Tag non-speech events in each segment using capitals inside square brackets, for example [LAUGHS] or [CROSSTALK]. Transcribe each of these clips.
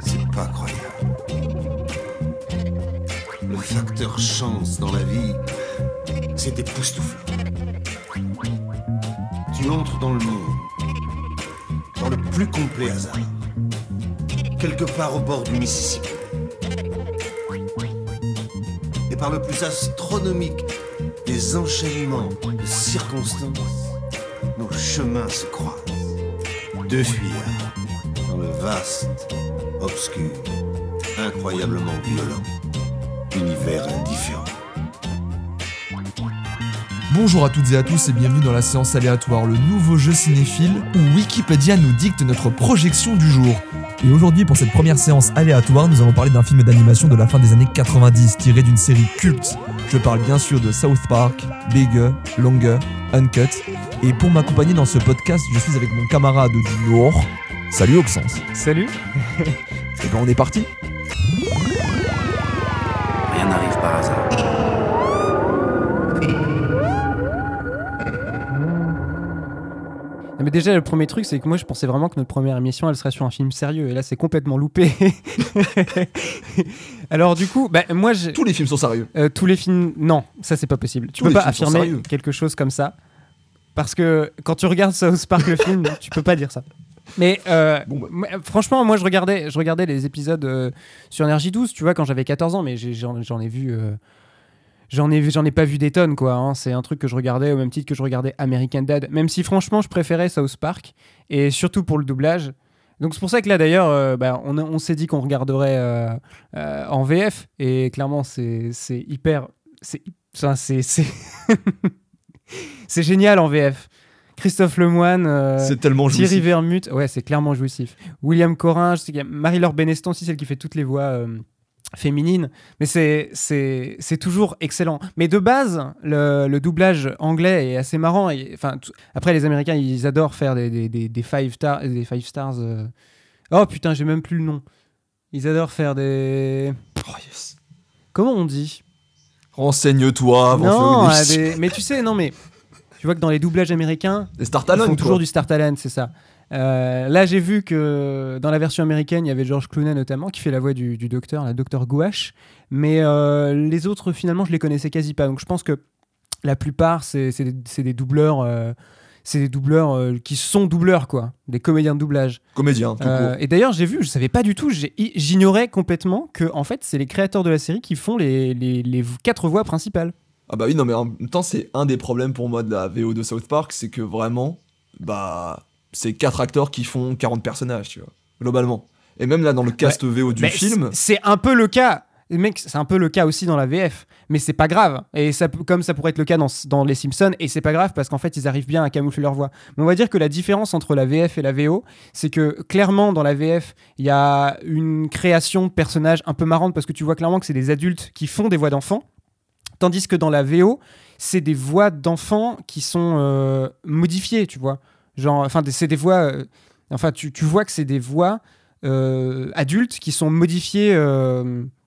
C'est pas croyable. Le facteur chance dans la vie, c'est époustouflant. Tu entres dans le monde, dans le plus complet hasard, quelque part au bord du Mississippi. Et par le plus astronomique des enchaînements de circonstances, chemins se croisent. Deux fuyards dans le vaste, obscur, incroyablement violent univers indifférent. Bonjour à toutes et à tous et bienvenue dans la séance aléatoire, le nouveau jeu cinéphile où Wikipédia nous dicte notre projection du jour. Et aujourd'hui, pour cette première séance aléatoire, nous allons parler d'un film d'animation de la fin des années 90 tiré d'une série culte. Je parle bien sûr de South Park, Bigger, Longer, Uncut. Et pour m'accompagner dans ce podcast, je suis avec mon camarade du Nord. Salut Oxens. Salut [LAUGHS] Et ben on est parti Rien n'arrive par hasard. Mais déjà, le premier truc, c'est que moi, je pensais vraiment que notre première émission, elle serait sur un film sérieux. Et là, c'est complètement loupé. [LAUGHS] Alors, du coup, bah, moi, je- Tous les films sont sérieux. euh, tous les films. Non, ça, c'est pas possible. Tu Tous peux pas affirmer quelque chose comme ça. Parce que quand tu regardes South Park, le film, tu peux pas dire ça. Mais euh, Bon, bah. franchement, moi, je regardais, je regardais les épisodes euh, sur NRJ12, tu vois, quand j'avais 14 ans, mais j'ai- j'en ai vu. euh, J'en ai, j'en ai pas vu des tonnes, quoi. hein. C'est un truc que je regardais au même titre que je regardais American Dad. Même si, franchement, je préférais South Park. Et surtout pour le doublage. Donc, c'est pour ça que là, d'ailleurs, euh, bah, on, on s'est dit qu'on regarderait euh, euh, en VF. Et clairement, c'est hyper. C'est ça, c'est- [LAUGHS] c'est- génial en VF. Christophe Lemoine. euh, C'est tellement Thierry jouissif. Vermut, ouais, c'est clairement jouissif. William Corin, je sais qu'il y a Marie-Laure Beneston aussi, celle qui fait toutes les voix euh, féminines. Mais c'est, c'est, c'est toujours excellent. Mais de base, le, le doublage anglais est assez marrant. Et, enfin, après, les Américains, ils adorent faire des, des, des, des five, des five stars. euh. Oh putain, j'ai même plus le nom. Ils adorent faire des. Oh, yes. Comment on dit? Renseigne-toi avant Non, de des- mais tu sais, non, mais. Tu vois que dans les doublages américains, ils font quoi. toujours du Star Talent, c'est ça. Euh, là, j'ai vu que dans la version américaine, il y avait George Clooney notamment qui fait la voix du, du docteur, la docteur Gouache. Mais euh, les autres, finalement, je les connaissais quasi pas. Donc, je pense que la plupart, c'est des, des doubleurs. euh, c'est des doubleurs euh, qui sont doubleurs, quoi. Des comédiens de doublage. Comédien, tout Euh, court. et d'ailleurs, j'ai vu, je savais pas du tout, j'ignorais complètement que, en fait, c'est les créateurs de la série qui font les, les, les quatre voix principales. Ah bah oui, non, mais en même temps, c'est un des problèmes pour moi de la VO de South Park, c'est que vraiment, bah, c'est quatre acteurs qui font 40 personnages, tu vois, globalement. Et même là, dans le cast VO du Mais film, c'est- un peu le cas. Mec, c'est un peu le cas aussi dans la VF, mais c'est pas grave. Et ça, comme ça pourrait être le cas dans, dans Les Simpsons, et c'est pas grave parce qu'en fait ils arrivent bien à camoufler leur voix. Mais on va dire que la différence entre la VF et la VO, c'est que clairement dans la VF, il y a une création de personnages un peu marrante parce que tu vois clairement que c'est des adultes qui font des voix d'enfants, tandis que dans la VO, c'est des voix d'enfants qui sont euh, modifiées, tu vois. Genre, enfin, c'est des voix. euh, enfin, tu, tu vois que c'est des voix euh, adultes qui sont modifiées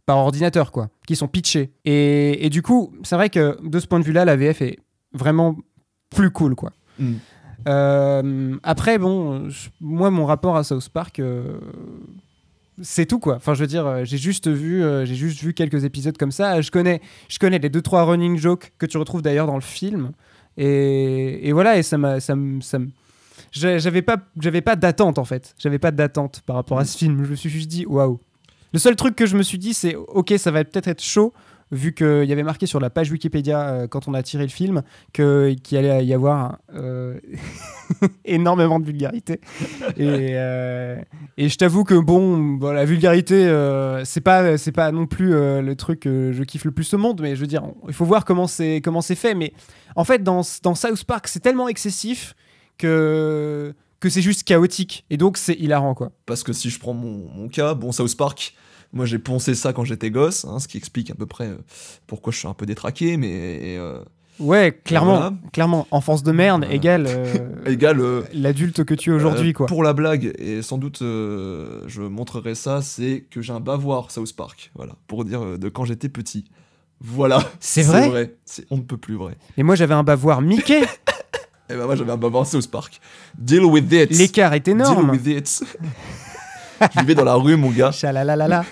par ordinateur, quoi, qui sont pitchées. Et, et du coup, c'est vrai que de ce point de vue-là, la VF est vraiment plus cool, quoi. Mm. Après, bon, je- moi, mon rapport à South Park, c'est tout, quoi. Enfin, je veux dire, euh, j'ai juste vu, euh, j'ai juste vu quelques épisodes comme ça. Je connais, je connais les deux trois running jokes que tu retrouves d'ailleurs dans le film. Et, et voilà, et ça m'a, ça j'avais pas, j'avais pas d'attente en fait. J'avais pas d'attente par rapport à ce film. Je me suis juste dit, waouh. Le seul truc que je me suis dit, c'est, ok, ça va peut-être être chaud, vu qu'il y avait marqué sur la page Wikipédia euh, quand on a tiré le film qu'il allait y avoir euh, [LAUGHS] énormément de vulgarité. [LAUGHS] et, euh, et je t'avoue que bon, bon, la vulgarité, c'est pas c'est pas non plus le truc que je kiffe le plus au monde, mais je veux dire, il faut voir comment c'est comment c'est fait. Mais en fait, dans dans South Park, c'est tellement excessif que que c'est juste chaotique et donc c'est hilarant quoi. parce que si je prends mon, mon cas, bon, South Park, moi j'ai poncé ça quand j'étais gosse, hein, ce qui explique à peu près euh, pourquoi je suis un peu détraqué, mais euh, Ouais, clairement, Voilà. clairement, enfance de merde égale euh, [LAUGHS] égal. l'adulte que tu es aujourd'hui quoi. Pour la blague, et sans doute je montrerai ça, c'est que j'ai un bavoir South Park, voilà, pour dire de quand j'étais petit. Voilà. [LAUGHS] C'est vrai C'est on ne peut plus vrai. Et moi j'avais un bavoir Mickey. [LAUGHS] Et ben moi j'avais un bavard South Park. Deal with it. L'écart est énorme. Deal with it. Je vivais dans la rue, mon gars. Chalalalala.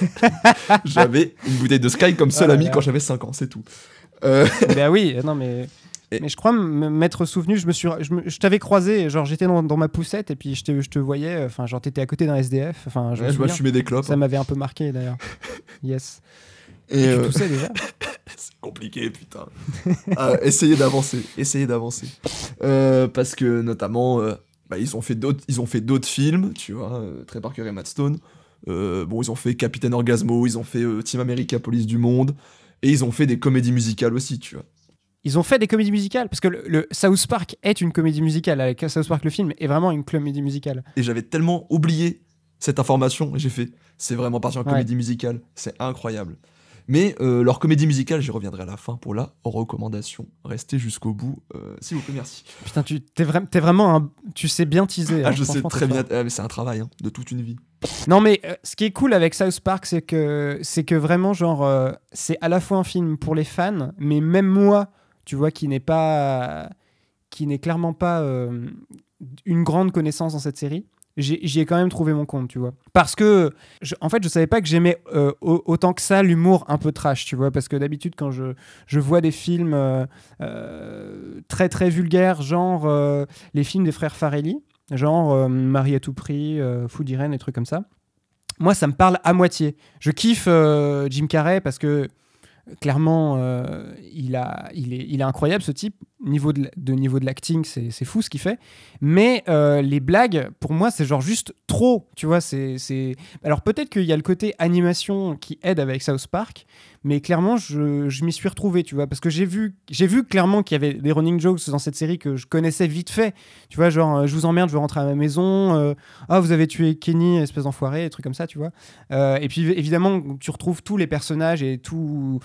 [LAUGHS] J'avais une bouteille de Sky comme seul Oh là ami là. quand j'avais 5 ans, c'est tout. Euh, bah oui, non mais. Et- Mais je crois m'être souvenu, je me suis, je, t'avais croisé, genre j'étais dans, dans ma poussette et puis je te, je te voyais, enfin genre t'étais à côté d'un SDF, enfin je ouais, je des clopes. Ça m'avait un peu marqué d'ailleurs. [LAUGHS] Yes. Et, Et, euh, tu toussais déjà? [LAUGHS] C'est compliqué, putain. Ah, essayez d'avancer, essayez d'avancer. Euh, parce que notamment, euh, bah, ils ont fait d'autres, ils ont fait d'autres films, tu vois, euh, Trey Parker et Matt Stone. Euh, bon, ils ont fait Capitaine Orgasmo, ils ont fait euh, Team America, Police du Monde, et ils ont fait des comédies musicales aussi, tu vois. Ils ont fait des comédies musicales parce que le, le South Park est une comédie musicale. Avec South Park le film est vraiment une comédie musicale. Et j'avais tellement oublié cette information, j'ai fait, c'est vraiment parti en Ouais. comédie musicale, c'est incroyable. Mais euh, leur comédie musicale, j'y reviendrai à la fin pour la recommandation. Restez jusqu'au bout, euh, s'il vous plaît, merci. Putain, tu t'es vra- t'es vraiment un, tu sais bien teaser. Ah, hein, je sais très bien, ah, mais c'est un travail hein, de toute une vie. Non mais euh, ce qui est cool avec South Park, c'est que c'est que vraiment genre euh, c'est à la fois un film pour les fans, mais même moi, tu vois, qui n'est pas, qui n'est clairement pas euh, une grande connaissance dans cette série. J'y ai quand même trouvé mon compte, tu vois. Parce que, je- en fait, je savais pas que j'aimais euh, au- autant que ça l'humour un peu trash, tu vois. Parce que d'habitude, quand je, vois des films euh, euh, très très vulgaires, genre les films des frères Farelli, genre Marie à tout prix, Food Irene, des trucs comme ça. Moi, ça me parle à moitié. Je kiffe Jim Carrey parce que clairement, il est incroyable ce type. Niveau de, niveau de l'acting, c'est fou ce qu'il fait. Mais euh, les blagues, pour moi, c'est genre juste trop. Tu vois, c'est. Alors peut-être qu'il y a le côté animation qui aide avec South Park, mais clairement, je, je m'y suis retrouvé, tu vois, parce que j'ai vu, vu clairement qu'il y avait des running jokes dans cette série que je connaissais vite fait. Tu vois, genre, euh, je vous emmerde, je veux rentrer à ma maison. euh, ah, vous avez tué Kenny, espèce d'enfoiré, des trucs comme ça, tu vois. Euh, et puis évidemment, tu retrouves tous les personnages et tout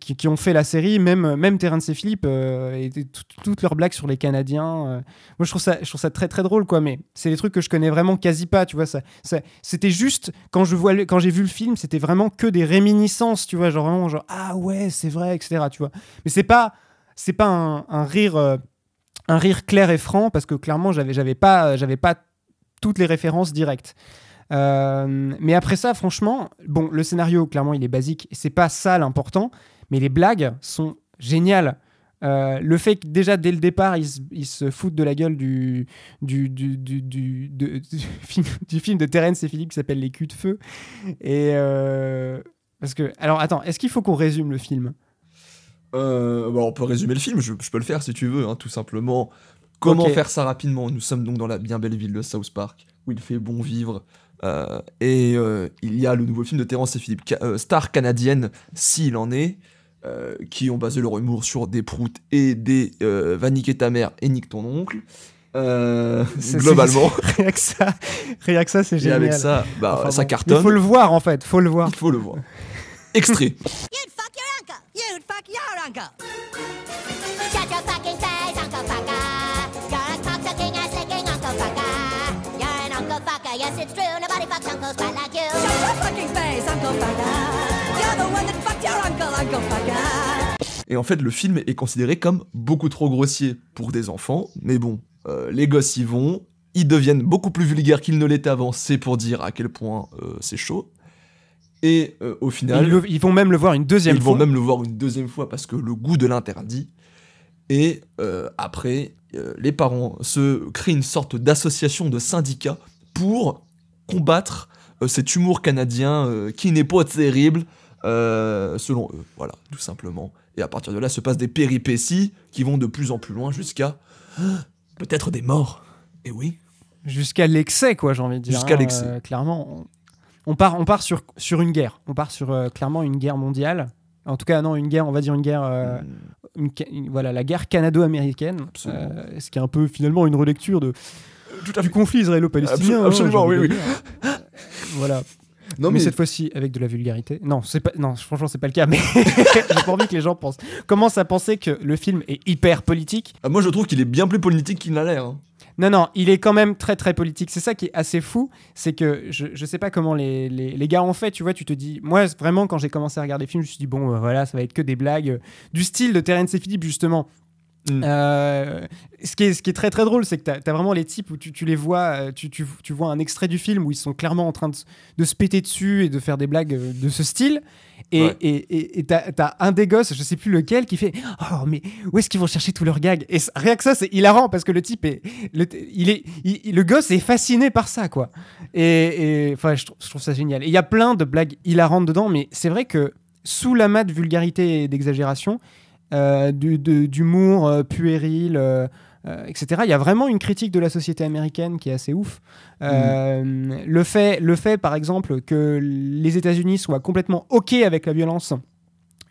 qui, qui ont fait la série, même même Terrence et Philippe toutes leurs blagues sur les Canadiens. euh. moi, je trouve ça, je trouve ça très très drôle, quoi. Mais c'est des trucs que je connais vraiment quasi pas, tu vois. Ça, ça- c'était juste quand je vois, quand j'ai vu le film, c'était vraiment que des réminiscences, tu vois, genre vraiment genre ah ouais, c'est vrai, etc. Tu vois. Mais c'est pas c'est pas un, rire euh, un rire clair et franc parce que clairement j'avais j'avais pas j'avais pas toutes les références directes. Euh, mais après ça, franchement, bon, le scénario, clairement, il est basique. C'est pas ça l'important, mais les blagues sont géniales. Euh, le fait que déjà dès le départ ils, se- ils se foutent de la gueule du, du, du, du, du- de- [LAUGHS] du film, du film de Terence et Philippe qui s'appelle Les culs de feu. Et euh, parce que alors attends, est-ce qu'il faut qu'on résume le film? Euh, bon, on peut résumer le film, je, je peux le faire si tu veux, hein, tout simplement. Comment faire ça rapidement? Nous sommes donc dans la bien belle ville de South Park, où il fait bon vivre. euh, et il y a le nouveau film de Terence et Philippe, star canadienne, s'il en est, euh, qui ont basé leur humour sur des proutes et des euh, va niquer ta mère et nique ton oncle. Euh, [LAUGHS] globalement. c'est- [LAUGHS] Rien que ça, rien que ça c'est Et génial. avec ça, bah, Enfin ça bon. cartonne. Il faut le voir en fait, faut le voir. Il faut le voir. Extrait. [LAUGHS] You'd fuck your uncle. You'd fuck your uncle. Shut your fucking face, Uncle Fucker. You're a cocksucking ass licking Uncle Fucker. You're an Uncle Fucker. Yes, it's true. Nobody fucks uncles quite like you. Shut your fucking face, Uncle Fucker. Et en fait, le film est considéré comme beaucoup trop grossier pour des enfants. Mais bon, euh, les gosses y vont. Ils deviennent beaucoup plus vulgaires qu'ils ne l'étaient avant. C'est pour dire à quel point euh, c'est chaud. Et euh, au final, Ils, le- ils vont même le voir une deuxième ils fois. vont même le voir une deuxième fois parce que le goût de l'interdit. Et après, les parents se créent une sorte d'association de syndicats pour combattre cet humour canadien qui n'est pas terrible, euh, selon eux. Voilà, tout simplement. Et à partir de là se passent des péripéties qui vont de plus en plus loin jusqu'à [GASPS] peut-être des morts. Et oui. Jusqu'à l'excès, quoi, j'ai envie de dire. Jusqu'à hein, l'excès. euh, clairement, on, part, on part sur, sur une guerre. On part sur euh, clairement une guerre mondiale. En tout cas, non, une guerre, on va dire une guerre. euh, une ca- une- voilà, la guerre canado-américaine. Absolument. ce qui est un peu finalement une relecture de, du conflit israélo-palestinien. Absolument, hein, j'ai oui, dire. Euh, [LAUGHS] voilà. Non, mais, mais, cette fois-ci avec de la vulgarité. Non, c'est pas. Non, franchement, c'est pas le cas. Mais [LAUGHS] j'ai pas envie que les gens pensent. Commencent à penser que le film est hyper politique. ah, moi je trouve qu'il est bien plus politique qu'il n'a l'air. hein. Non, non, il est quand même très très politique. C'est ça qui est assez fou, c'est que je, je sais pas comment les, les, les gars ont fait, tu vois, tu te dis, moi vraiment quand j'ai commencé à regarder le film, je me suis dit, bon, euh, voilà, ça va être que des blagues euh, du style de Terence et Philippe, justement. Mm. Euh, ce, qui est, ce qui est très très drôle, c'est que tu as, vraiment les types où tu, tu les vois, euh, tu, tu, tu vois un extrait du film où ils sont clairement en train de, se péter dessus et de faire des blagues euh, de ce style. Et Ouais. et- t'as un des gosses, je sais plus lequel, qui fait Oh, mais où est-ce qu'ils vont chercher tous leurs gags? Et rien que ça, c'est hilarant parce que le type est. Le, il est, il- le gosse est fasciné par ça, quoi. Et enfin, je, trouve- je trouve ça génial. Et il y a plein de blagues hilarantes dedans, mais c'est vrai que sous l'amas de vulgarité et d'exagération, d'humour euh, puéril, euh, euh, etc. Il y a vraiment une critique de la société américaine qui est assez ouf. Euh, le, fait, le fait, par exemple, que les États-Unis soient complètement OK avec la violence,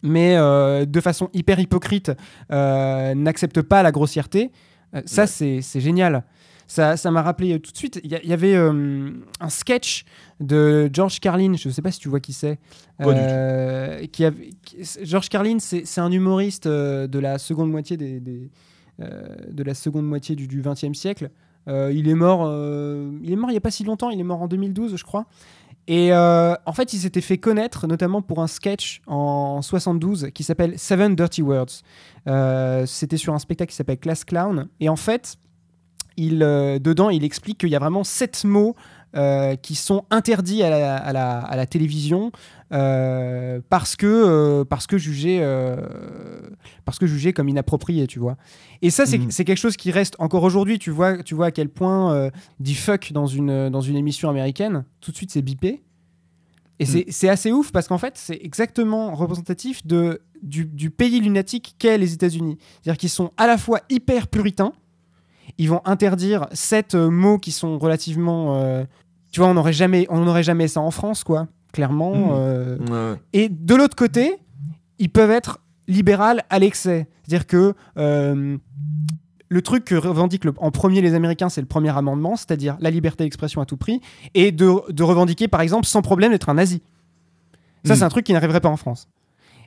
mais euh, de façon hyper hypocrite, euh, n'acceptent pas la grossièreté, euh, ça, Ouais. c'est génial. Ça ça m'a rappelé euh, tout de suite, il y, avait euh, un sketch de George Carlin, je ne sais pas si tu vois qui c'est. Euh, qui avait- qui- George Carlin, c'est un humoriste de la seconde moitié des, des, de la seconde moitié du XXe siècle. Il est mort, il est mort il y a pas si longtemps. Il est mort en 2012, je crois. Et euh, en fait, il s'était fait connaître notamment pour un sketch en 72 qui s'appelle Seven Dirty Words. Euh, C'était sur un spectacle qui s'appelle Class Clown. Et en fait, il, euh, dedans, il explique qu'il y a vraiment sept mots euh, qui sont interdits à la, à la- à la télévision euh, parce que parce que jugés parce que jugés comme inappropriés, tu vois. Et ça, c'est Mhm. c'est quelque chose qui reste encore aujourd'hui. Tu vois, tu vois à quel point dit fuck dans une dans une émission américaine, tout de suite c'est bipé. Et c'est- c'est assez ouf parce qu'en fait, c'est exactement représentatif de, du, du pays lunatique qu'est les États-Unis. C'est-à-dire qu'ils sont à la fois hyper puritains, ils vont interdire sept euh, mots qui sont relativement. euh, tu vois, on n'aurait jamais, on n'aurait jamais ça en France, quoi, clairement. Mhm. euh, Ouais, ouais. et de l'autre côté, ils peuvent être libéral à l'excès. C'est-à-dire que euh, le truc que revendiquent le- en premier les Américains, c'est le premier amendement, c'est-à-dire la liberté d'expression à tout prix, et de, de revendiquer, par exemple, sans problème d'être un nazi. Ça, Mm. c'est un truc qui n'arriverait pas en France.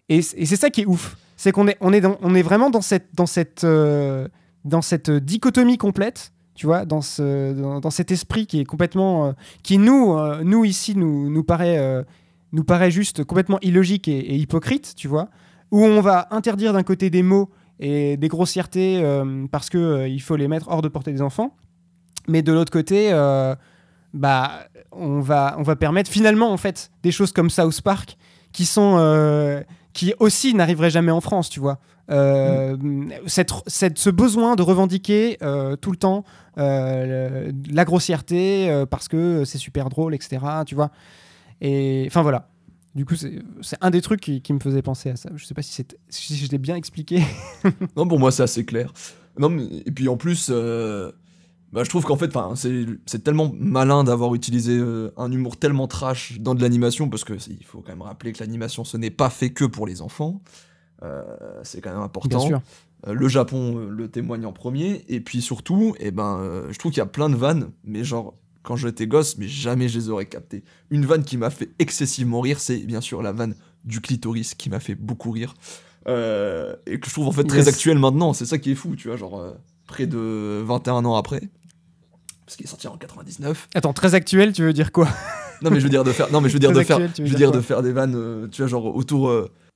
Et, c'est ça qui est ouf. C'est qu'on est, on est, dans- on est vraiment dans cette, dans, cette, euh, dans cette dichotomie complète, tu vois, dans, ce, dans, cet esprit qui est complètement. euh, qui, nous, euh, nous ici, nous, nous, paraît, euh, nous paraît juste complètement illogique et, et hypocrite, tu vois, où on va interdire d'un côté des mots et des grossièretés parce que il faut les mettre hors de portée des enfants, mais de l'autre côté, bah, on va, on va permettre finalement en fait des choses comme South Park qui sont qui aussi n'arriveraient jamais en France, tu vois. Euh, cette, ce besoin de revendiquer euh, tout le temps euh, la grossièreté parce que c'est super drôle, etc. Tu vois. Et enfin voilà. Du coup, c'est un des trucs qui, me faisait penser à ça. Je sais pas si, je l'ai bien expliqué. [LAUGHS] Non, pour moi, c'est assez clair. Non, et puis en plus, bah, je trouve qu'en fait, c'est tellement malin d'avoir utilisé un humour tellement trash dans de l'animation, parce que il faut quand même rappeler que l'animation, ce n'est pas fait que pour les enfants. Euh, c'est quand même important. Bien sûr. Euh, le Japon euh, le témoigne en premier. Et puis surtout, eh ben, je trouve qu'il y a plein de vannes, mais genre, quand j'étais gosse, mais jamais je les aurais captées. Une vanne qui m'a fait excessivement rire, c'est bien sûr la vanne du clitoris qui m'a fait beaucoup rire. Euh, et que je trouve en fait très Yes. actuel maintenant. C'est ça qui est fou, tu vois, genre euh, près de 21 ans après. Parce qu'il est sorti en 99. Attends, très actuel, tu veux dire quoi? Non mais je veux dire de faire non mais je veux dire Très de faire actuel, je veux dire dire quoi? de faire des vannes euh, tu vois genre autour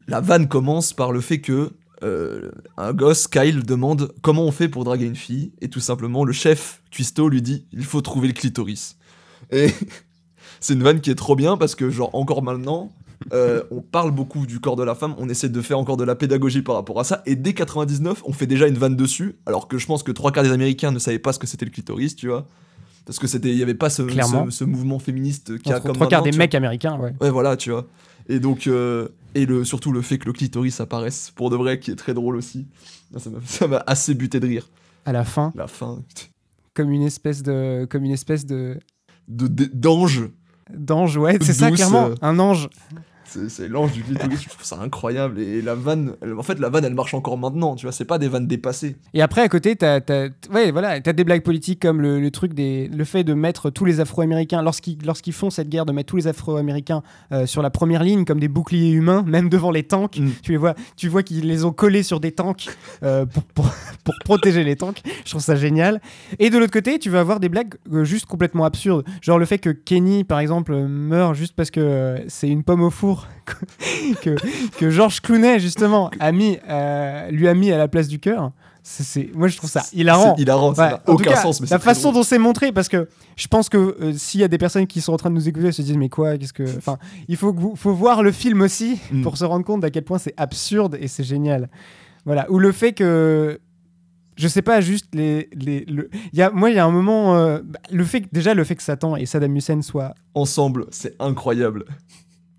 la vanne commence par le fait que euh, un gosse Kyle demande comment on fait pour draguer une fille et tout simplement le chef cuistot lui dit il faut trouver le clitoris. Et [LAUGHS] c'est une vanne qui est trop bien parce que genre encore maintenant euh, on parle beaucoup du corps de la femme, on essaie de faire encore de la pédagogie par rapport à ça, et dès 99, on fait déjà une vanne dessus, alors que je pense que trois quarts des Américains ne savaient pas ce que c'était le clitoris, tu vois. Parce que c'était, il y avait pas ce, ce, ce mouvement féministe qui a comme trois quarts des mecs américains, ouais. Ouais, voilà, tu vois. Et donc, euh, et le, surtout le fait que le clitoris apparaisse pour de vrai, qui est très drôle aussi. [LAUGHS] Ça m'a- assez buté de rire. À la fin, La fin comme une espèce de, comme une espèce de d'ange. d'ange, ouais, c'est ça clairement, euh. un ange. C'est l'ange du clitoris, je trouve ça incroyable. Et la vanne, elle- en fait, la vanne, elle marche encore maintenant, tu vois. C'est pas des vannes dépassées. Et après, à côté, t'as, t'as, ouais, voilà, t'as des blagues politiques comme le, le truc des, le fait de mettre tous les Afro-Américains, lorsqu'ils, lorsqu'ils font cette guerre, de mettre tous les Afro-Américains euh, sur la première ligne comme des boucliers humains, même devant les tanks. Mm. Tu les vois, tu vois qu'ils les ont collés sur des tanks euh, pour, pour, [LAUGHS] pour protéger les tanks. Je trouve ça génial. Et de l'autre côté, tu vas avoir des blagues euh, juste complètement absurdes, genre le fait que Kenny, par exemple, meurt juste parce que c'est une pomme au four [LAUGHS] que, que Georges Clooney justement a mis, euh, lui a mis à la place du cœur. C'est- Moi, je trouve ça hilarant. C'est hilarant, ça Ouais, n'a en tout aucun cas, sens, mais la façon drôle. dont c'est montré, parce que je pense que euh, s'il y a des personnes qui sont en train de nous écouter, elles se disent mais quoi, qu'est-ce que, enfin, il faut voir le film aussi Mm. pour se rendre compte d'à quel point c'est absurde et c'est génial. Voilà. Ou le fait que je sais pas, juste les, les le... y a, moi, il y a un moment, euh, bah, le fait que, déjà le fait que Satan et Saddam Hussein soient Ensemble, c'est incroyable.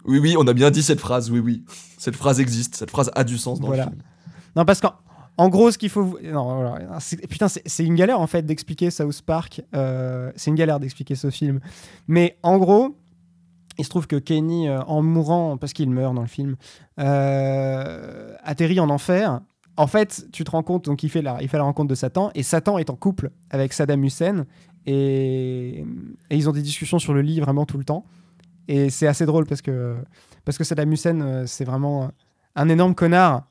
Oui, oui, on a bien dit cette phrase, oui, oui. Cette phrase existe, cette phrase a du sens dans Voilà. le film. Non, parce qu'en en gros, ce qu'il faut. Non, voilà. Putain, c'est c'est une galère en fait d'expliquer South Park. euh, c'est une galère d'expliquer ce film. Mais en gros, il se trouve que Kenny, euh, en mourant, parce qu'il meurt dans le film, euh, atterrit en enfer. En fait, tu te rends compte, donc il fait, la, il fait la rencontre de Satan, et Satan est en couple avec Saddam Hussein, et, et ils ont des discussions sur le lit vraiment tout le temps. Et c'est assez drôle parce que, parce que Saddam Hussein, euh, c'est vraiment un énorme connard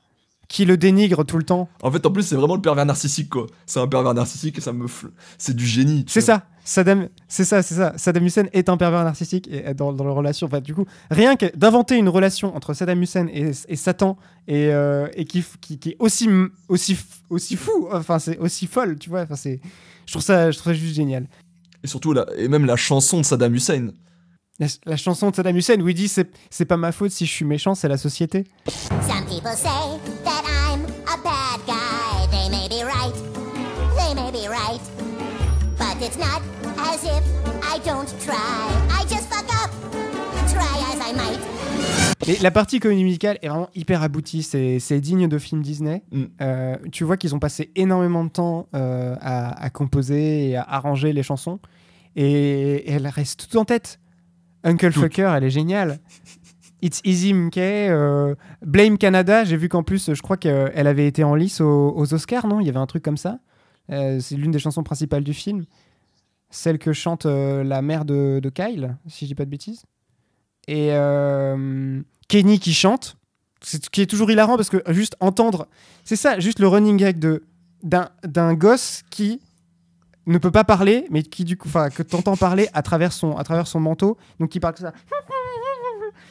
qui le dénigre tout le temps. En fait, en plus, c'est vraiment le pervers narcissique, quoi. C'est un pervers narcissique et ça me. fl- C'est du génie. C'est ça. Saddam, c'est ça, c'est ça. Saddam Hussein est un pervers narcissique et dans, dans leur relation. Enfin, du coup, rien que d'inventer une relation entre Saddam Hussein et, et Satan et, euh, et qui, qui, qui est aussi aussi aussi fou. Enfin, c'est aussi folle, tu vois. Enfin, c'est. Je trouve ça, je trouve ça juste génial. Et surtout, la... et même la chanson de Saddam Hussein. La, la chanson de Saddam Hussein où il dit c'est c'est pas ma faute si je suis méchant, c'est la société. Some people say that I'm a bad guy. They may be right. They may be right. But it's not as if I don't try. I just fuck up. Try as I might. Et la partie comédie musicale est vraiment hyper aboutie, c'est c'est digne de film Disney. Mm. Euh, tu vois qu'ils ont passé énormément de temps euh, à, à composer et à arranger les chansons. Et, et elle reste toute en tête. Uncle. Fucker, elle est géniale. It's Easy Mkay, euh, Blame Canada, j'ai vu qu'en plus, je crois qu'elle avait été en lice aux, aux Oscars, non? Il y avait un truc comme ça. Euh, c'est l'une des chansons principales du film. Celle que chante euh, la mère de, de Kyle, si je dis pas de bêtises. Et Kenny qui chante, c'est- ce qui est toujours hilarant parce que juste entendre, c'est ça, juste le running gag de d'un d'un gosse qui ne peut pas parler, mais qui du coup, enfin que t'entends parler à travers son à travers son manteau, donc qui parle comme ça.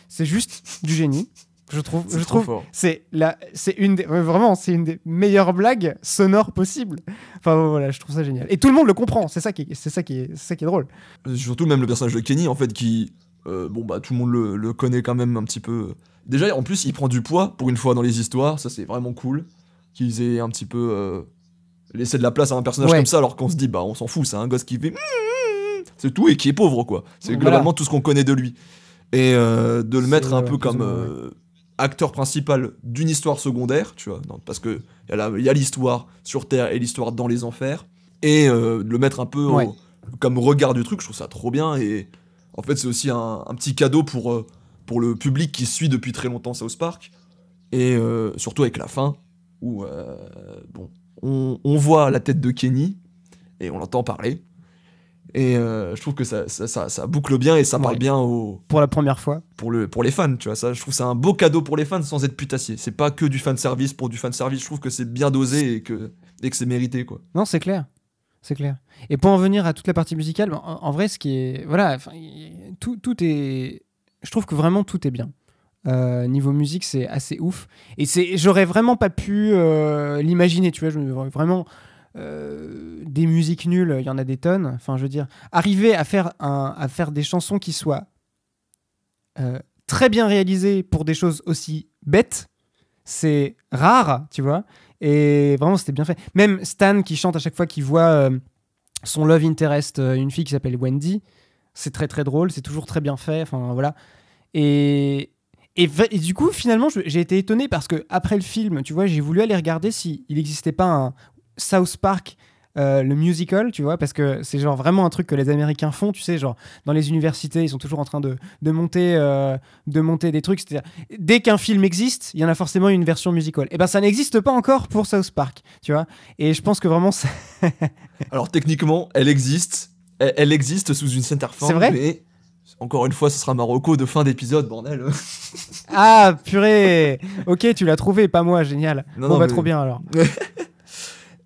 C'est juste du génie, je trouve. C'est Je trouve c'est la, c'est une des, vraiment, c'est une des meilleures blagues sonores possibles. Enfin voilà, je trouve ça génial. Et tout le monde le comprend. C'est ça qui, est, c'est ça qui est, c'est ça qui est drôle. Surtout même le personnage de Kenny, en fait, qui. euh, bon, bah, tout le monde le, le connaît quand même un petit peu. Déjà, en plus, il prend du poids pour une fois dans les histoires. Ça, c'est vraiment cool. Qu'ils aient un petit peu. euh, laissé de la place à un personnage Ouais. comme ça, alors qu'on se dit, bah, on s'en fout, c'est un gosse qui fait. C'est tout et qui est pauvre, quoi. C'est Voilà. globalement tout ce qu'on connaît de lui. Et euh, de le mettre un ouais, peu comme. euh, acteur principal d'une histoire secondaire, tu vois, non, parce que il y a l'histoire sur Terre et l'histoire dans les enfers, et euh, de le mettre un peu au- comme regard du truc, je trouve ça trop bien, et en fait c'est aussi un, un petit cadeau pour, euh, pour le public qui suit depuis très longtemps South Park, et euh, surtout avec la fin, où euh, bon, on, on voit la tête de Kenny, et on l'entend parler, et euh, je trouve que ça, ça, ça- ça boucle bien, et ça parle bien au, Pour la première fois. pour, le, pour les fans, tu vois. Ça, je trouve c'est un beau cadeau pour les fans sans être putassier. C'est pas que du fan service pour du fan service. Je trouve que c'est bien dosé et que, et que c'est mérité, quoi. Non, c'est clair. C'est clair. Et pour en venir à toute la partie musicale, en, en vrai, ce qui est. Voilà, tout, tout est. Je trouve que vraiment tout est bien. Euh, niveau musique, c'est assez ouf. Et c'est, j'aurais vraiment pas pu euh, l'imaginer, tu vois. Je, vraiment, euh, des musiques nulles, il y en a des tonnes. Enfin, je veux dire, arriver à faire, un, à faire des chansons qui soient très bien réalisées pour des choses aussi bêtes, c'est rare, tu vois. Et vraiment, c'était bien fait. Même Stan qui chante à chaque fois qu'il voit son love interest, une fille qui s'appelle Wendy, c'est très très drôle, c'est toujours très bien fait. Enfin voilà. Et, et, du coup, finalement, j'ai été étonné parce que après le film, tu vois, j'ai voulu aller regarder s'il n'existait pas un South Park. euh, le musical, tu vois, parce que c'est genre vraiment un truc que les Américains font, tu sais, genre dans les universités, ils sont toujours en train de, de monter, euh, de monter des trucs. C'est-à-dire, dès qu'un film existe, il y en a forcément une version musical. Et ben, ça n'existe pas encore pour South Park, tu vois. Et je pense que vraiment, ça- [LAUGHS] Alors, techniquement, elle existe. Elle, elle existe sous une certaine forme. C'est vrai Mais, encore une fois, ce sera Marocco de fin d'épisode, bordel. [LAUGHS] ah purée, ok, tu l'as trouvé, pas moi, génial. Non, bon non, bah mais- trop bien alors. [LAUGHS]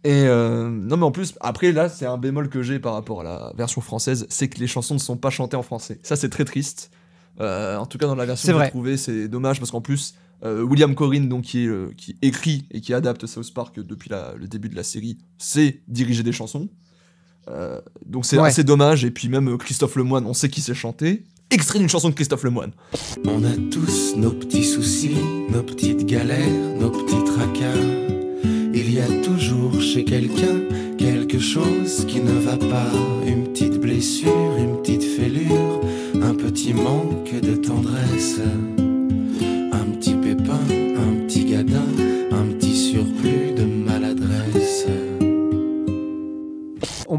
Et euh, non, mais en plus, après, là, c'est un bémol que j'ai par rapport à la version française, c'est que les chansons ne sont pas chantées en français. Ça, c'est très triste. Euh, en tout cas, dans la version que j'ai trouvée, c'est dommage parce qu'en plus, Euh, William Corrin, donc, qui, est, qui écrit et qui adapte South Park depuis la- le début de la série, sait diriger des chansons. Euh, donc c'est Ouais. assez dommage. Et puis même euh, Christophe Lemoine, on sait qui sait chanter. Extrait d'une chanson de Christophe Lemoine. On a tous nos petits soucis, nos petites galères, nos petits tracas. Il y a toujours chez quelqu'un quelque chose qui ne va pas. Une petite blessure, une petite fêlure, un petit manque de tendresse.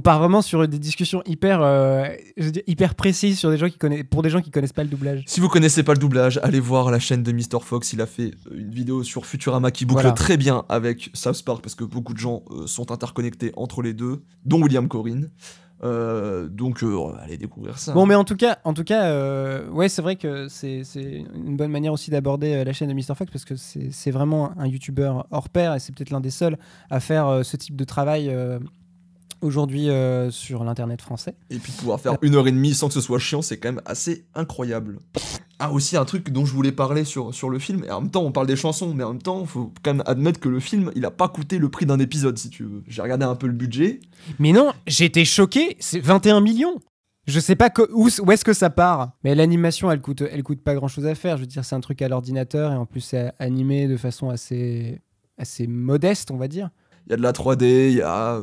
Part vraiment sur des discussions hyper, euh, je veux dire, hyper précises sur des gens qui connaissent, pour des gens qui connaissent pas le doublage. Si vous connaissez pas le doublage, allez voir la chaîne de Mr. Fox. Il a fait une vidéo sur Futurama qui boucle Voilà. très bien avec South Park parce que beaucoup de gens euh, sont interconnectés entre les deux, dont William Corrin. Euh, donc euh, allez découvrir ça. Bon, mais en tout cas, en tout cas, euh, ouais, c'est vrai que c'est une bonne manière aussi d'aborder la chaîne de Mr. Fox parce que c'est vraiment un YouTuber hors pair et c'est peut-être l'un des seuls à faire ce type de travail aujourd'hui euh, sur l'internet français. Et puis de pouvoir faire une heure et demie sans que ce soit chiant, c'est quand même assez incroyable. Ah, aussi un truc dont je voulais parler sur, sur le film, et en même temps on parle des chansons, mais en même temps faut quand même admettre que le film il a pas coûté le prix d'un épisode si tu veux. J'ai regardé un peu le budget. Mais non, j'étais choqué, c'est 21 millions. Je sais pas où, où est-ce que ça part, mais l'animation elle coûte, elle coûte pas grand chose à faire. Je veux dire, c'est un truc à l'ordinateur et en plus c'est animé de façon assez, assez modeste, on va dire. Il y a de la 3D, il y a.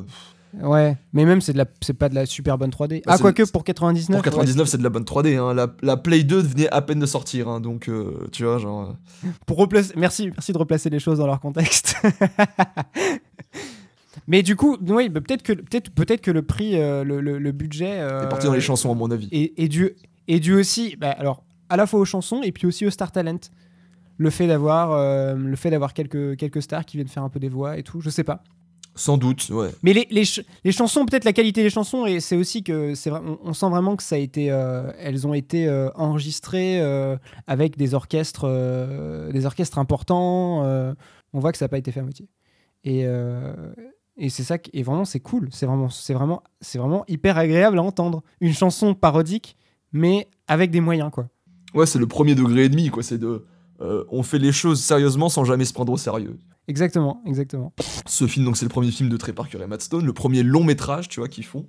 Ouais, mais même c'est de la, c'est pas de la super bonne 3D. Bah, ah quoique pour 99. Pour 99, ouais, c'est de la bonne 3D. Hein. La, la Play 2 venait à peine de sortir, hein, donc euh, tu vois, genre. euh, pour replacer, merci, merci de replacer les choses dans leur contexte. [LAUGHS] mais du coup, oui, bah, peut-être que, peut-être, peut-être que le prix, euh, le, le- le budget est parti dans les chansons, à mon avis. et, et dû, et dû aussi, bah, alors, à la fois aux chansons et puis aussi au Star Talent. Le fait d'avoir, euh, le fait d'avoir quelques, quelques stars qui viennent faire un peu des voix et tout, je sais pas. Sans doute, ouais. Mais les, les, ch- les chansons, peut-être la qualité des chansons, et c'est aussi que c'est, on, on sent vraiment que ça a été, euh, elles ont été euh, enregistrées euh, avec des orchestres, des orchestres importants. on voit que ça n'a pas été fait à moitié. Et, et c'est ça, qui- et vraiment c'est cool. C'est vraiment, c'est vraiment, c'est vraiment hyper agréable à entendre. Une chanson parodique, mais avec des moyens, quoi. Ouais, c'est le premier degré et demi, quoi. C'est de. on fait les choses sérieusement sans jamais se prendre au sérieux. Exactement, exactement. Ce film, donc, c'est le premier film de Trey Parker et Matt Stone, le premier long métrage, tu vois, qu'ils font.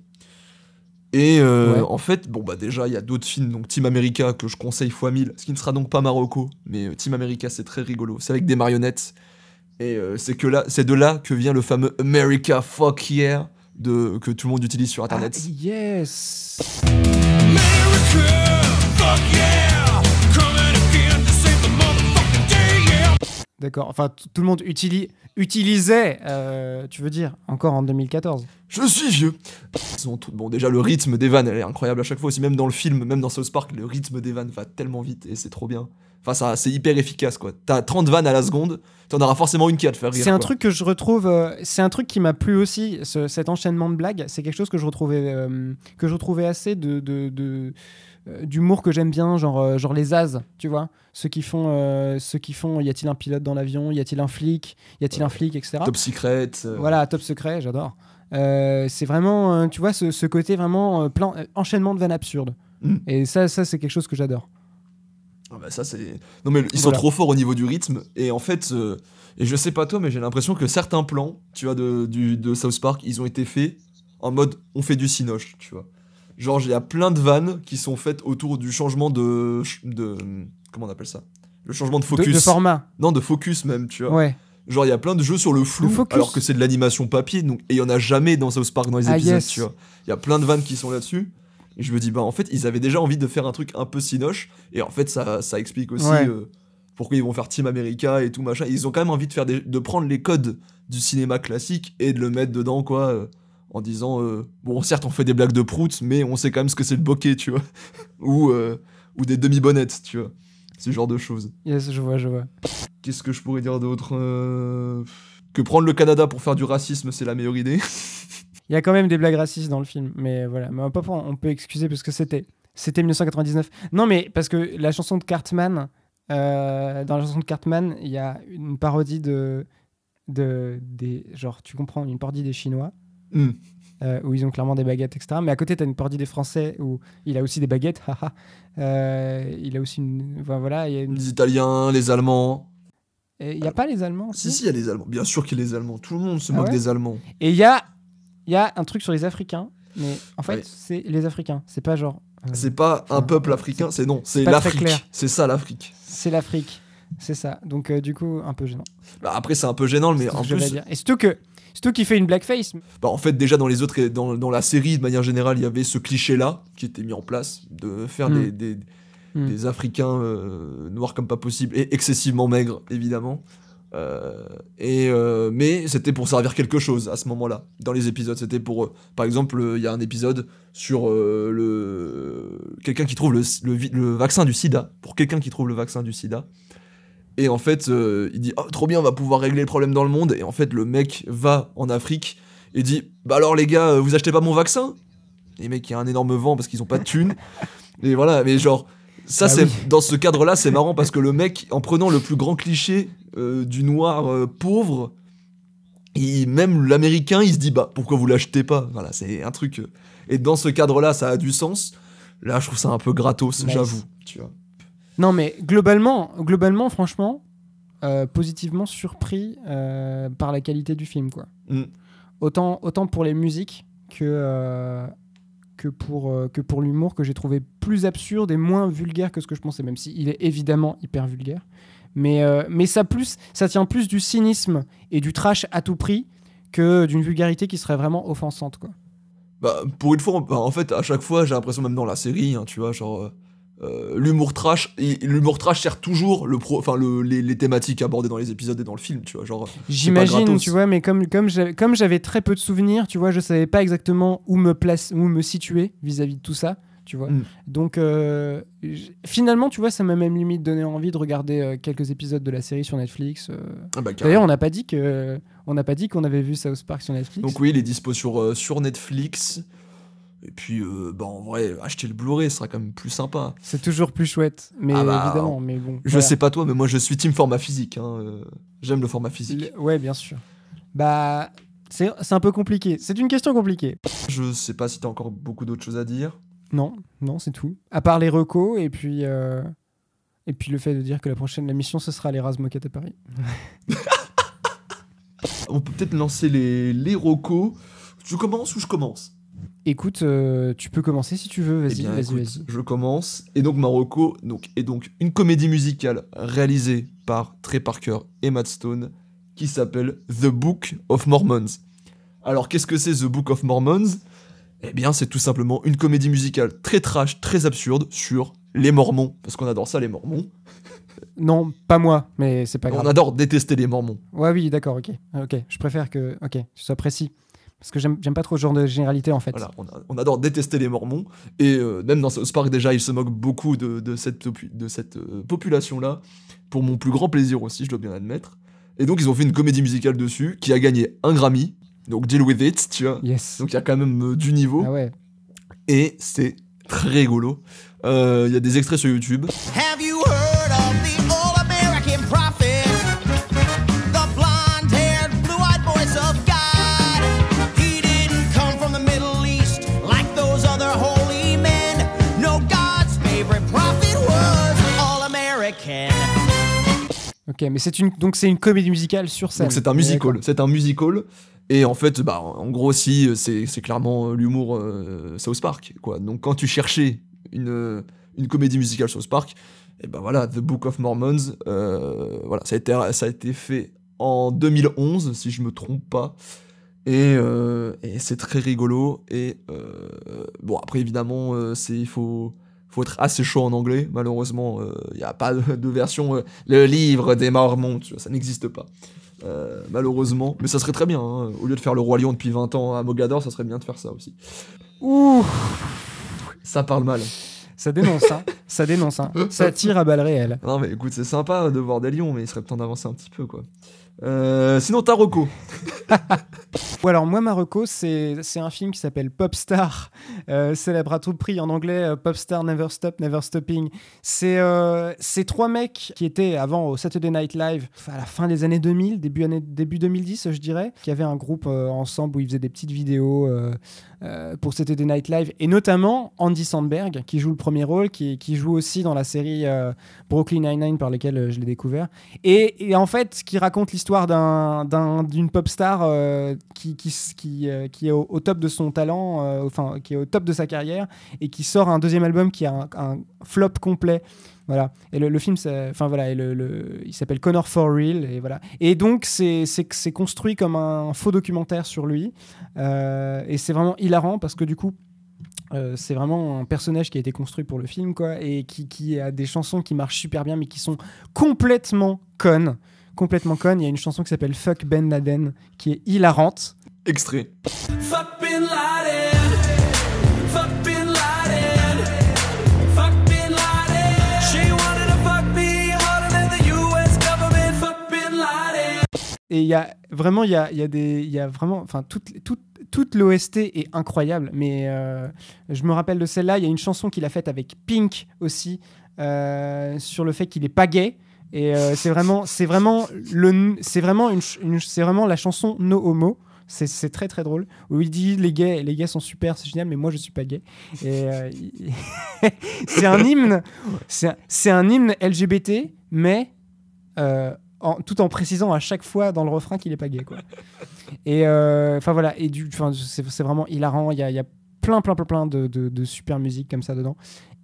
Et euh, Ouais. en fait, bon, bah, déjà, il y a d'autres films, donc Team America, que je conseille fois 1000, ce qui ne sera donc pas Marocco, mais euh, Team America, c'est très rigolo. C'est avec des marionnettes. Et euh, c'est que là, c'est de là que vient le fameux America Fuck Yeah de, que tout le monde utilise sur Internet. Ah, yes. D'accord. Enfin, tout le monde utili- utilisait, euh, tu veux dire, encore en 2014. Je suis vieux. Tout- Bon, déjà, le rythme des vannes, elle est incroyable à chaque fois aussi. Même dans le film, même dans South Park, le rythme des vannes va tellement vite et c'est trop bien. Enfin, ça, c'est hyper efficace, quoi. T'as 30 vannes à la seconde, t'en auras forcément une qui va te faire rire. C'est un quoi. truc que je retrouve. euh, c'est un truc qui m'a plu aussi. ce- cet enchaînement de blagues, c'est quelque chose que je retrouvais, euh, que je retrouvais assez de, de- de, d'humour que j'aime bien, genre, euh, genre les as, tu vois, ceux qui font, euh, ceux qui font. Y a-t-il un pilote dans l'avion Y a-t-il un flic Y a-t-il un flic, etc. Top Secret. euh, Voilà, top secret, j'adore. Euh, c'est vraiment, euh, tu vois, ce, ce côté vraiment euh, plein, euh, enchaînement de vannes absurdes. Mm. Et ça, ça c'est quelque chose que j'adore. Ah bah ça c'est. Non mais ils sont trop forts au niveau du rythme et en fait euh, et je sais pas toi mais j'ai l'impression que certains plans tu vois de, du, de South Park ils ont été faits en mode on fait du cinoche tu vois. Genre il y a plein de vannes qui sont faites autour du changement de de comment on appelle ça? Le changement de De, focus de format. non de focus même tu vois. Ouais. Genre il y a plein de jeux sur le flou Le alors que c'est de l'animation papier donc et il y en a jamais dans South Park dans les Ah, épisodes yes. tu vois. Il y a plein de vannes qui sont là-dessus. Et je me dis, bah en fait, ils avaient déjà envie de faire un truc un peu cinoche. Et en fait, ça, ça explique aussi Ouais. euh, pourquoi ils vont faire Team America et tout machin. Ils ont quand même envie de, faire des- de prendre les codes du cinéma classique et de le mettre dedans, quoi. En disant, euh, bon, certes, on fait des blagues de prout, mais on sait quand même ce que c'est le bokeh, tu vois. [LAUGHS] ou, euh, ou des demi-bonnettes, tu vois. Ce genre de choses. Yes, je vois, je vois. Qu'est-ce que je pourrais dire d'autre euh, Que prendre le Canada pour faire du racisme, c'est la meilleure idée. [LAUGHS] Il y a quand même des blagues racistes dans le film, mais voilà. Mais on peut, on peut excuser parce que c'était, c'était 1999. Non, mais parce que la chanson de Cartman, dans la chanson de Cartman, il y a une parodie de, de, des, genre, tu comprends, une parodie des Chinois. Hmm. euh, où ils ont clairement des baguettes, etc. Mais à côté, tu as une parodie des Français où il a aussi des baguettes. [LAUGHS] Euh, il a aussi une. enfin, voilà, il y a une- Les Italiens, les Allemands. Il n'y a pas les Allemands Si, si, il y a les Allemands. Bien sûr qu'il y a les Allemands. Tout le monde se Ah moque ouais des Allemands. Et il y a, y a un truc sur les Africains, mais en fait, Ouais. c'est les Africains. C'est pas genre. euh, C'est pas un peuple africain, c'est non, c'est l'Afrique. C'est ça l'Afrique. c'est l'Afrique. C'est ça. Donc, euh, du coup, un peu gênant. Bah, après, c'est un peu gênant, mais en plus, dire. Et surtout que. Surtout qu'il fait une blackface. bah, en fait, déjà dans les autres, dans, dans la série, de manière générale, il y avait ce cliché-là qui était mis en place de faire Mm. des, des, Mm. des Africains euh, noirs comme pas possible et excessivement maigres, évidemment. Euh, et euh, mais c'était pour servir quelque chose à ce moment-là dans les épisodes. C'était pour, par exemple, il y a un épisode sur le quelqu'un qui trouve le, le, vi- le vaccin du SIDA. Pour quelqu'un qui trouve le vaccin du SIDA. Et en fait, euh, il dit oh, trop bien, on va pouvoir régler le problème dans le monde. Et en fait, le mec va en Afrique et dit bah alors les gars, euh, vous achetez pas mon vaccin? Les mecs, il y a un énorme vent parce qu'ils ont pas de thunes. [LAUGHS] et voilà, mais genre ça Bah c'est oui. dans ce cadre-là, c'est marrant parce que le mec, en prenant le plus grand cliché euh, du noir euh, pauvre, il- même l'américain, il se dit bah pourquoi vous l'achetez pas? Voilà, c'est un truc. euh, et dans ce cadre-là, ça a du sens. Là, je trouve ça un peu gratos, Nice. j'avoue. Tu vois. Non, mais globalement, globalement franchement, euh, positivement surpris euh, par la qualité du film, quoi. Mm. Autant, autant pour les musiques que, euh, que pour, que pour l'humour que j'ai trouvé plus absurde et moins vulgaire que ce que je pensais, même s'il est évidemment hyper vulgaire. Mais, mais ça, plus, ça tient plus du cynisme et du trash à tout prix que d'une vulgarité qui serait vraiment offensante, quoi. Bah, pour une fois, bah, en fait, à chaque fois, j'ai l'impression, même dans la série, hein, tu vois, genre. Euh, l'humour trash, l'humour trash sert toujours le pro, enfin le, les, les thématiques abordées dans les épisodes et dans le film, tu vois, genre. J'imagine, tu vois, mais comme, comme j'avais comme j'avais très peu de souvenirs, tu vois, je savais pas exactement où me, place, où me situer vis-à-vis de tout ça, tu vois. Mm. Donc, euh, finalement, tu vois, ça m'a même limite donné envie de regarder euh, quelques épisodes de la série sur Netflix. Ah bah. D'ailleurs, on n'a pas dit que on n'a pas dit qu'on avait vu South Park sur Netflix. Donc oui, il est dispo sur, sur Netflix. Et puis, euh, bah, en vrai, acheter le Blu-ray sera quand même plus sympa. C'est toujours plus chouette, mais Ah bah, évidemment, mais bon. Je voilà. sais pas toi, mais moi je suis team format physique. hein, euh, J'aime le format physique. Le- Ouais, bien sûr. Bah, c'est un peu compliqué. C'est une question compliquée. Je sais pas si t'as encore beaucoup d'autres choses à dire. Non, non, c'est tout. À part les recos et puis euh, et puis le fait de dire que la prochaine émission ce sera les Moquette à Paris. [LAUGHS] On peut peut-être lancer les, les rocos. Je commence ou je commence? Écoute, euh, tu peux commencer si tu veux. Eh Vas-y, écoute, vas-y. je commence. Et donc, Marocco donc, est donc une comédie musicale réalisée par Trey Parker et Matt Stone qui s'appelle The Book of Mormons. Alors, qu'est-ce que c'est The Book of Mormons? Eh bien, c'est tout simplement une comédie musicale très trash, très absurde sur les Mormons. Parce qu'on adore ça, les Mormons. [LAUGHS] Non, pas moi, mais c'est pas grave. On adore détester les Mormons. Ouais, oui, d'accord, ok, ok. Je préfère que, ok, tu sois précis, parce que j'aime pas trop ce genre de généralité en fait. Voilà, on, a- on adore détester les Mormons. Et euh, même dans South Park, déjà, ils se moquent beaucoup de, de cette, popu- de cette euh, population-là. Pour mon plus grand plaisir aussi, je dois bien admettre. Et donc, ils ont fait une comédie musicale dessus qui a gagné un Grammy. Donc, deal with it, tu vois. Yes. Donc, il y a quand même euh, du niveau. ah ouais. Et c'est très rigolo. Euh, Il y a des extraits sur YouTube. Ok, mais c'est une, donc c'est une comédie musicale sur scène. Donc, c'est un musical. C'est un musical. Et en fait, bah, en gros, si, c'est clairement euh, l'humour euh, South Park. Quoi. Donc, quand tu cherchais une, euh, une comédie musicale South Park, et ben voilà, The Book of Mormons, euh, voilà, ça a, été, ça a été fait en 2011, si je me trompe pas. Et, euh, et c'est très rigolo. Et bon, après, évidemment, c'est il faut, faut être assez chaud en anglais. Malheureusement, il n'y a pas de, de version euh, le livre des Mormons, tu vois, ça n'existe pas. Euh, malheureusement, mais ça serait très bien. hein. Au lieu de faire le roi lion depuis 20 ans à Mogador, ça serait bien de faire ça aussi. Ouh, Ça parle mal. ça dénonce, hein. ça dénonce, hein. Ça tire à balles réelles. Non mais écoute, c'est sympa de voir des lions, mais il serait temps d'avancer un petit peu quoi. Euh, sinon, Taroko. [LAUGHS] Ou alors moi Marocco, c'est c'est un film qui s'appelle Popstar, euh, célèbre à tout prix en anglais euh, Popstar Never Stop Never Stopping. C'est c'est trois mecs qui étaient avant au Saturday Night Live à la fin des années 2000, début année, début 2010 je dirais, qui avaient un groupe ensemble où ils faisaient des petites vidéos pour Saturday Night Live et notamment Andy Sandberg qui joue le premier rôle, qui, qui joue aussi dans la série Brooklyn Nine-Nine par lesquelles euh, je l'ai découvert. Et, et en fait, qui raconte l'histoire d'un- d'une pop star euh, qui, qui, qui, euh, qui est au, top de son talent, euh, enfin, qui est au top de sa carrière et qui sort un deuxième album qui a un, flop complet. Voilà. Et le, le film, enfin voilà, et le, il s'appelle Connor for Real et voilà. Et donc c'est construit comme un faux documentaire sur lui. Et c'est vraiment hilarant parce que du coup. c'est vraiment un personnage qui a été construit pour le film quoi et qui, qui a des chansons qui marchent super bien mais qui sont complètement connes complètement connes il y a une chanson qui s'appelle Fuck Ben Laden qui est hilarante Extrait. Fuck Bin Laden. Fuck Bin Laden. Fuck Bin Laden. She wanted to fuck me harder than the US government. Fuck Bin Laden. Et il y a vraiment, il y a, il y a des, il y a vraiment, enfin toute, toute, toute l'OST est incroyable. Mais euh, je me rappelle de celle-là. Il y a une chanson qu'il a faite avec Pink aussi euh, sur le fait qu'il est pas gay. Et euh, c'est vraiment, c'est vraiment le, c'est vraiment une, c'est vraiment la chanson No Homo. C'est, très très drôle. Où il dit les gays, les gays sont super, c'est génial, mais moi je suis pas gay. Euh, [LAUGHS] c'est un hymne, c'est, un- un hymne LGBT, mais euh, tout en précisant à chaque fois dans le refrain qu'il est pas gay quoi. Et enfin voilà et du c'est vraiment hilarant, il y a, y a plein plein plein plein de, de- de super musique comme ça dedans.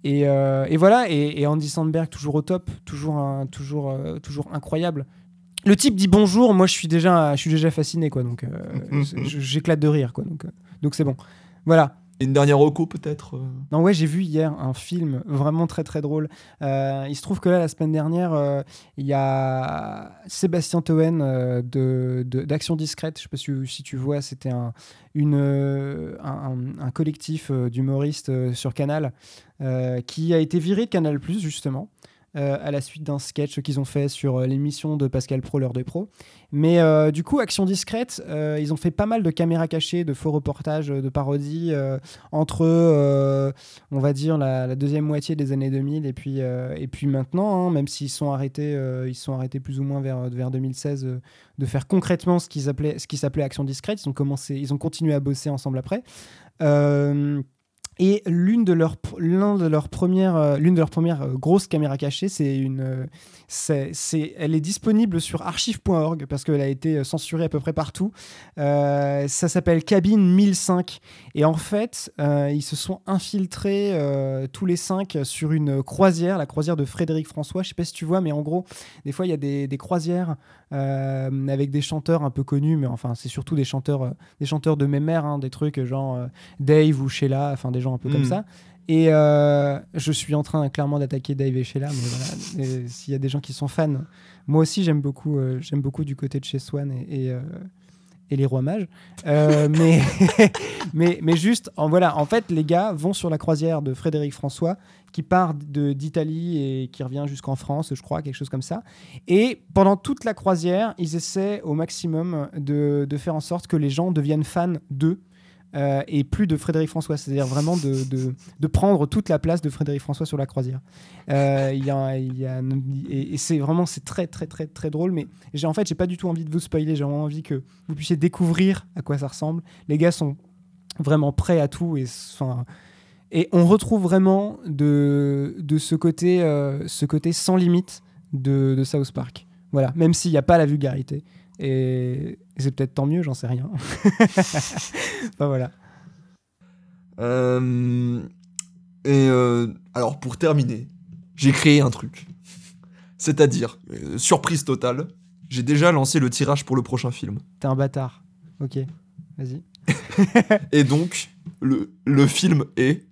Et, euh, et voilà et, et Andy Sandberg toujours au top, toujours un- toujours euh, toujours incroyable. Le type dit bonjour, moi je suis déjà je suis déjà fasciné quoi donc euh, je- j'éclate de rire quoi donc donc c'est bon. Voilà. Une dernière reco peut-être euh, Non, ouais, j'ai vu hier un film vraiment très très drôle. Euh, il se trouve que là, la semaine dernière, euh, il y a Sébastien Toen de, d'Action Discrète. Je sais pas si, tu vois, c'était un, une, un, un- collectif d'humoristes sur Canal qui a été viré de Canal Plus justement. Euh, à la suite d'un sketch qu'ils ont fait sur euh, l'émission de Pascal Pro, l'heure des pros. Mais euh, du coup, Action Discrète, ils ont fait pas mal de caméras cachées, de faux reportages, de parodies entre, on va dire, la, deuxième moitié des années 2000 et puis, et puis maintenant, hein, même s'ils sont arrêtés, sont arrêtés plus ou moins vers, vers 2016 euh, de faire concrètement ce qu'ils appelaient, qui s'appelait Action Discrète. Ils ont commencé, ils ont continué à bosser ensemble après. Et l'une de leurs l'un de leurs premières euh, l'une de leurs premières euh, grosses caméras cachées c'est une euh, c'est elle est disponible sur archive.org parce qu'elle a été censurée à peu près partout. Ça s'appelle Cabine 1005 et en fait ils se sont infiltrés tous les cinq sur une croisière la croisière de Frédéric François. Je sais pas si tu vois mais en gros des fois il y a des, des croisières avec des chanteurs un peu connus mais enfin c'est surtout des chanteurs des chanteurs de mémère hein, des trucs genre Dave ou Sheila, enfin des gens un peu comme Mm. ça. Et euh, je suis en train clairement d'attaquer Dave et Sheila, mais voilà, s'il y a des gens qui sont fans, moi aussi j'aime beaucoup, euh, j'aime beaucoup du côté de chez Swan et, et, euh, et les rois mages. [LAUGHS] Mais, [LAUGHS] mais, mais juste, en, voilà, en fait, les gars vont sur la croisière de Frédéric François qui part d'Italie et qui revient jusqu'en France, je crois, quelque chose comme ça. Et pendant toute la croisière, ils essaient au maximum de, de faire en sorte que les gens deviennent fans d'eux. Euh, et plus de Frédéric François, c'est-à-dire vraiment de, de, prendre toute la place de Frédéric François sur la croisière. Euh, y a, y a- et, et c'est vraiment c'est très très très très drôle, mais j'ai en fait j'ai pas du tout envie de vous spoiler, j'ai vraiment envie que vous puissiez découvrir à quoi ça ressemble. Les gars sont vraiment prêts à tout et enfin et on retrouve vraiment de, de ce côté euh, ce côté sans limite de, de South Park. Voilà, même s'il n'y a pas la vulgarité. Et, et c'est peut-être tant mieux, j'en sais rien. [LAUGHS] enfin voilà. Euh, et euh, alors pour terminer, j'ai créé un truc. C'est-à-dire, euh, surprise totale, j'ai déjà lancé le tirage pour le prochain film. T'es un bâtard. Ok, vas-y. [LAUGHS] Et donc, le, le film est...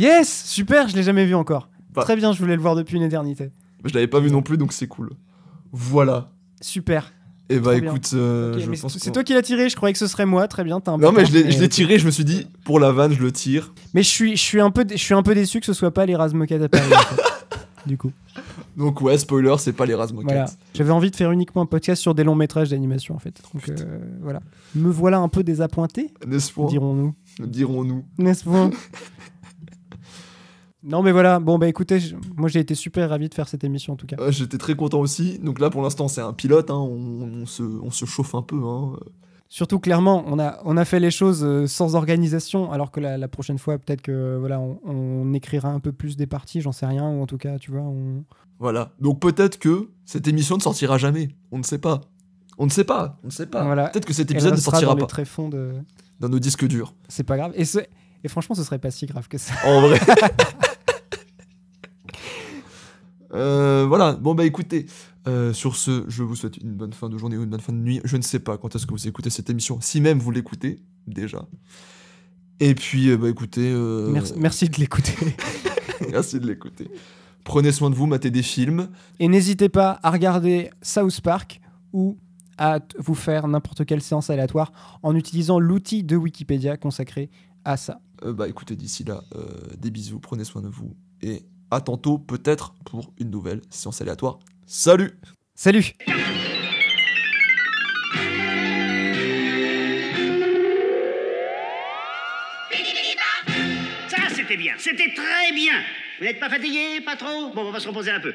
Yes, super, je l'ai jamais vu encore. Bah. Très bien, je voulais le voir depuis une éternité. Je l'avais pas vu non plus, donc c'est cool. Voilà. Super. Et bah écoute, euh, je pense c'est toi qui l'as tiré, je croyais que ce serait moi, très bien, t'es un Non mais je l'ai je l'ai tiré, je me suis dit, pour la vanne, je le tire. Mais je suis, je suis un peu, je suis un peu déçu que ce soit pas Cat à Paris. en fait. [LAUGHS] Du coup. Donc ouais, spoiler, c'est pas les. Voilà. J'avais envie de faire uniquement un podcast sur des longs métrages d'animation en fait. Donc euh, voilà. Me voilà un peu désappointé, N'est-ce pas dirons-nous. Dirons-nous. N'est-ce pas [LAUGHS] Non mais voilà, bon bah écoutez, je- moi j'ai été super ravi de faire cette émission en tout cas. Ouais, J'étais très content aussi. Donc là, pour l'instant, c'est un pilote. hein, On, on se, on se chauffe un peu. hein. Surtout clairement, on a, on a fait les choses euh, sans organisation, alors que la, la prochaine fois peut-être que voilà, on, on écrira un peu plus des parties, j'en sais rien, ou en tout cas, tu vois, on... Voilà. Donc peut-être que cette émission ne sortira jamais. On ne sait pas. On ne sait pas. On ne sait pas. Voilà. Peut-être que cet elle épisode ne sortira dans les pas tréfonds de... dans nos disques durs. C'est pas grave. Et, et franchement, ce serait pas si grave que ça. En vrai. [LAUGHS] Euh, voilà, bon bah écoutez, euh, sur ce, je vous souhaite une bonne fin de journée ou une bonne fin de nuit. Je ne sais pas quand est-ce que vous écoutez cette émission, si même vous l'écoutez déjà. Et puis, euh, bah écoutez, Merci, merci de l'écouter. [LAUGHS] merci de l'écouter. Prenez soin de vous, matez des films. Et n'hésitez pas à regarder South Park ou à vous faire n'importe quelle séance aléatoire en utilisant l'outil de Wikipédia consacré à ça. Bah écoutez, d'ici là, des bisous, prenez soin de vous et à tantôt peut-être pour une nouvelle séance aléatoire. Salut Salut Ça, c'était bien. C'était très bien. Vous n'êtes pas fatigué, pas trop? Bon, on va se reposer un peu.